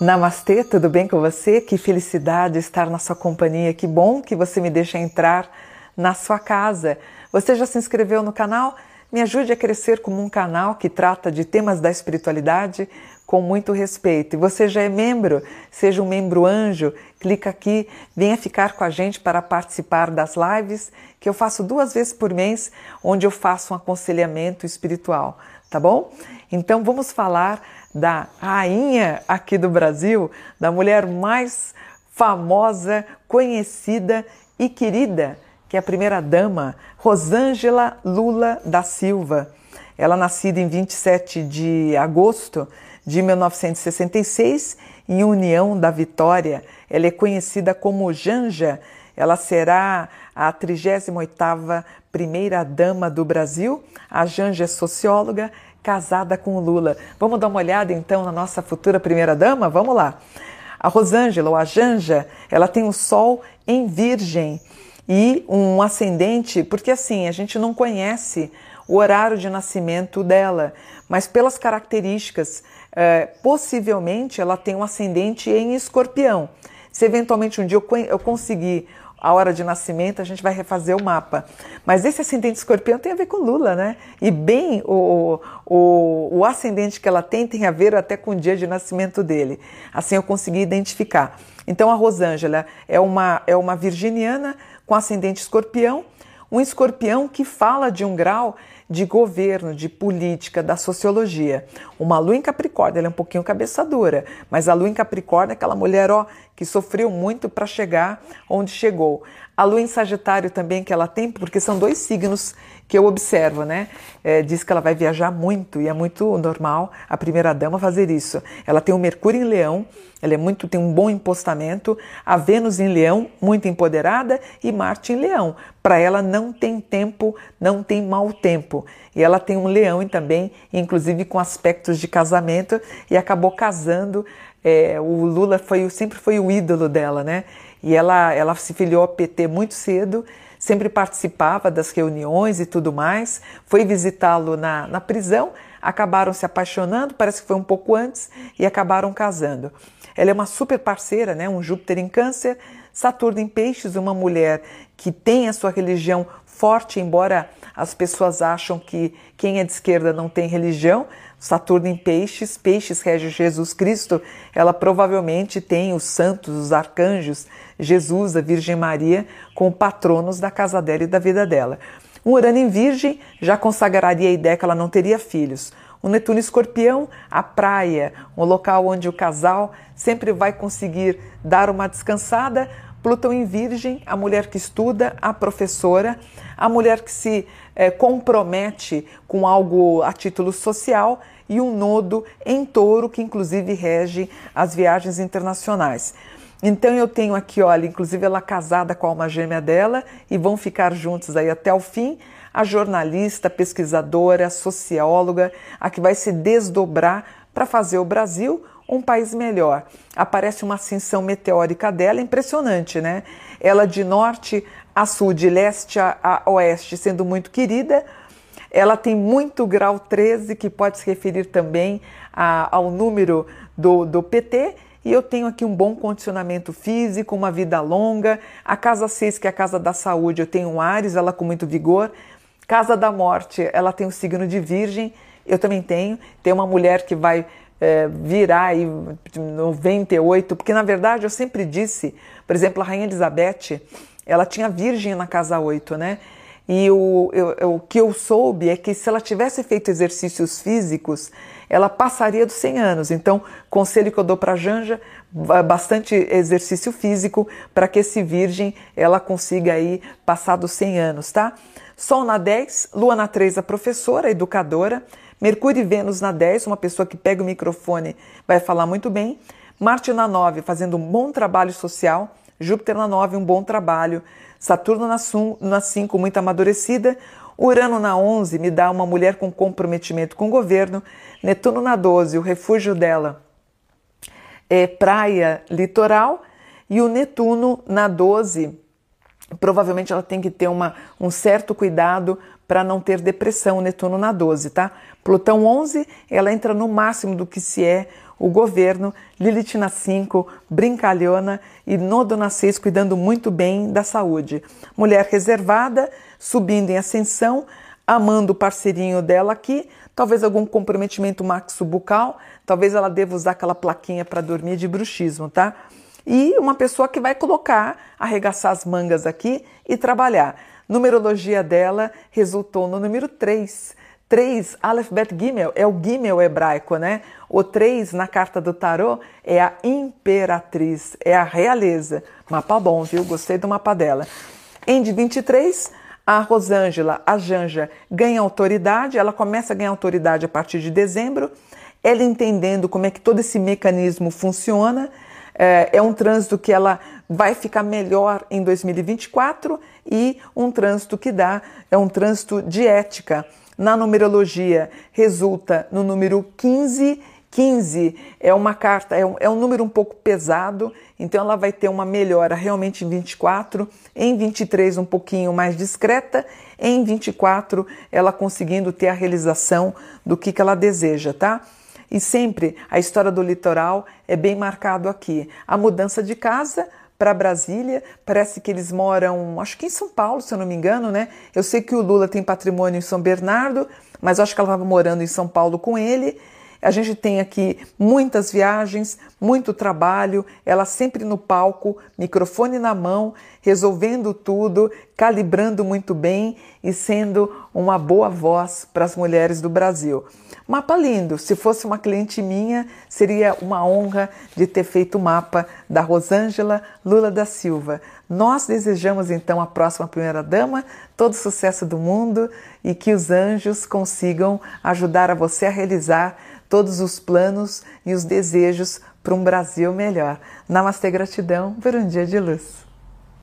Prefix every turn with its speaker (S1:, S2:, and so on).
S1: Namastê, tudo bem com você? Que felicidade estar na sua companhia. Que bom que você me deixa entrar na sua casa. Você já se inscreveu no canal? Me ajude a crescer como um canal que trata de temas da espiritualidade com muito respeito. E você já é membro? Seja um membro anjo, clica aqui, venha ficar com a gente para participar das lives que eu faço duas vezes por mês, onde eu faço um aconselhamento espiritual, tá bom? Então vamos falar da rainha aqui do Brasil, da mulher mais famosa, conhecida e querida, que é a primeira dama, Rosângela Lula da Silva. Ela nascida em 27 de agosto de 1966 em União da Vitória. Ela é conhecida como Janja. Ela será a 38ª primeira dama do Brasil. A Janja é socióloga, casada com o Lula. Vamos dar uma olhada então na nossa futura primeira-dama? Vamos lá. A Rosângela, ou a Janja, ela tem o Sol em Virgem e um ascendente, porque assim, a gente não conhece o horário de nascimento dela, mas pelas características, é, possivelmente ela tem um ascendente em escorpião. Se eventualmente um dia eu, eu conseguir a hora de nascimento, a gente vai refazer o mapa. Mas esse ascendente escorpião tem a ver com Lula, né? E bem, o, o, o ascendente que ela tem tem a ver até com o dia de nascimento dele. Assim eu consegui identificar. Então a Rosângela é uma, é uma virginiana com ascendente escorpião, um escorpião que fala de um grau de governo, de política, da sociologia. Uma lua em Capricórnio, ela é um pouquinho cabeça dura, mas a lua em Capricórnio é aquela mulher, ó, que sofreu muito para chegar onde chegou. A lua em Sagitário também que ela tem, porque são dois signos que eu observo, né? É, diz que ela vai viajar muito e é muito normal a primeira dama fazer isso. Ela tem o Mercúrio em Leão, ela é muito tem um bom impostamento, a Vênus em Leão, muito empoderada e Marte em Leão. Para ela não tem tempo, não tem mau tempo. E ela tem um Leão também, inclusive com aspectos de casamento e acabou casando. É, o Lula foi sempre foi o ídolo dela, né? E ela ela se filiou ao PT muito cedo sempre participava das reuniões e tudo mais, foi visitá-lo na, na prisão, acabaram se apaixonando, parece que foi um pouco antes, e acabaram casando. Ela é uma super parceira, né? um Júpiter em Câncer, Saturno em Peixes, uma mulher que tem a sua religião forte, embora as pessoas acham que quem é de esquerda não tem religião. Saturno em Peixes, Peixes rege Jesus Cristo, ela provavelmente tem os santos, os arcanjos, Jesus, a Virgem Maria, como patronos da casa dela e da vida dela. Um Urano em Virgem já consagraria a ideia que ela não teria filhos. O Netuno Escorpião, a praia, um local onde o casal sempre vai conseguir dar uma descansada. Plutão em Virgem, a mulher que estuda, a professora, a mulher que se é, compromete com algo a título social e um nodo em touro, que inclusive rege as viagens internacionais. Então eu tenho aqui, olha, inclusive ela casada com a alma gêmea dela e vão ficar juntos aí até o fim. A jornalista, pesquisadora, socióloga, a que vai se desdobrar para fazer o Brasil um país melhor. Aparece uma ascensão meteórica dela, impressionante, né? Ela de norte a sul, de leste a, a oeste, sendo muito querida. Ela tem muito grau 13, que pode se referir também a, ao número do, do PT e eu tenho aqui um bom condicionamento físico, uma vida longa. A casa 6, que é a casa da saúde, eu tenho um Ares, ela com muito vigor. Casa da morte, ela tem o signo de Virgem, eu também tenho. Tem uma mulher que vai é, virar aí 98, porque na verdade eu sempre disse, por exemplo, a Rainha Elizabeth, ela tinha Virgem na casa 8, né? E o, eu, o que eu soube é que se ela tivesse feito exercícios físicos, ela passaria dos 100 anos. Então, conselho que eu dou para a Janja, bastante exercício físico para que esse virgem ela consiga aí passar dos 100 anos, tá? Sol na 10, Lua na 3, a professora, a educadora, Mercúrio e Vênus na 10, uma pessoa que pega o microfone vai falar muito bem, Marte na 9, fazendo um bom trabalho social, Júpiter na 9, um bom trabalho, Saturno na 5, muito amadurecida. Urano na 11 me dá uma mulher com comprometimento com o governo. Netuno na 12, o refúgio dela é praia litoral. E o Netuno na 12, provavelmente ela tem que ter uma, um certo cuidado para não ter depressão, Netuno na 12, tá? Plutão 11, ela entra no máximo do que se é o governo, Lilith na 5, brincalhona e Nodo na 6, cuidando muito bem da saúde. Mulher reservada, subindo em ascensão, amando o parceirinho dela aqui, talvez algum comprometimento maxo-bucal, talvez ela deva usar aquela plaquinha para dormir de bruxismo, tá? E uma pessoa que vai colocar, arregaçar as mangas aqui e trabalhar. Numerologia dela resultou no número 3. 3, Aleph Bet Gimel, é o Gimel hebraico, né? O 3 na carta do tarô é a imperatriz, é a realeza. Mapa bom, viu? Gostei do mapa dela. Em de 23, a Rosângela, a Janja, ganha autoridade, ela começa a ganhar autoridade a partir de dezembro, ela entendendo como é que todo esse mecanismo funciona, é, é um trânsito que ela vai ficar melhor em 2024 e um trânsito que dá, é um trânsito de ética. Na numerologia, resulta no número 15 15 é uma carta, é um, é um número um pouco pesado, então ela vai ter uma melhora realmente em 24, em 23 um pouquinho mais discreta, em 24 ela conseguindo ter a realização do que, que ela deseja, tá? E sempre a história do litoral é bem marcado aqui. A mudança de casa para Brasília, parece que eles moram, acho que em São Paulo, se eu não me engano, né? Eu sei que o Lula tem patrimônio em São Bernardo, mas acho que ela estava morando em São Paulo com ele a gente tem aqui muitas viagens, muito trabalho, ela sempre no palco, microfone na mão, resolvendo tudo, calibrando muito bem e sendo uma boa voz para as mulheres do Brasil. Mapa lindo, se fosse uma cliente minha, seria uma honra de ter feito o mapa da Rosângela Lula da Silva. Nós desejamos então à próxima primeira dama todo o sucesso do mundo e que os anjos consigam ajudar a você a realizar todos os planos e os desejos para um Brasil melhor. Namastê, gratidão por um dia de luz.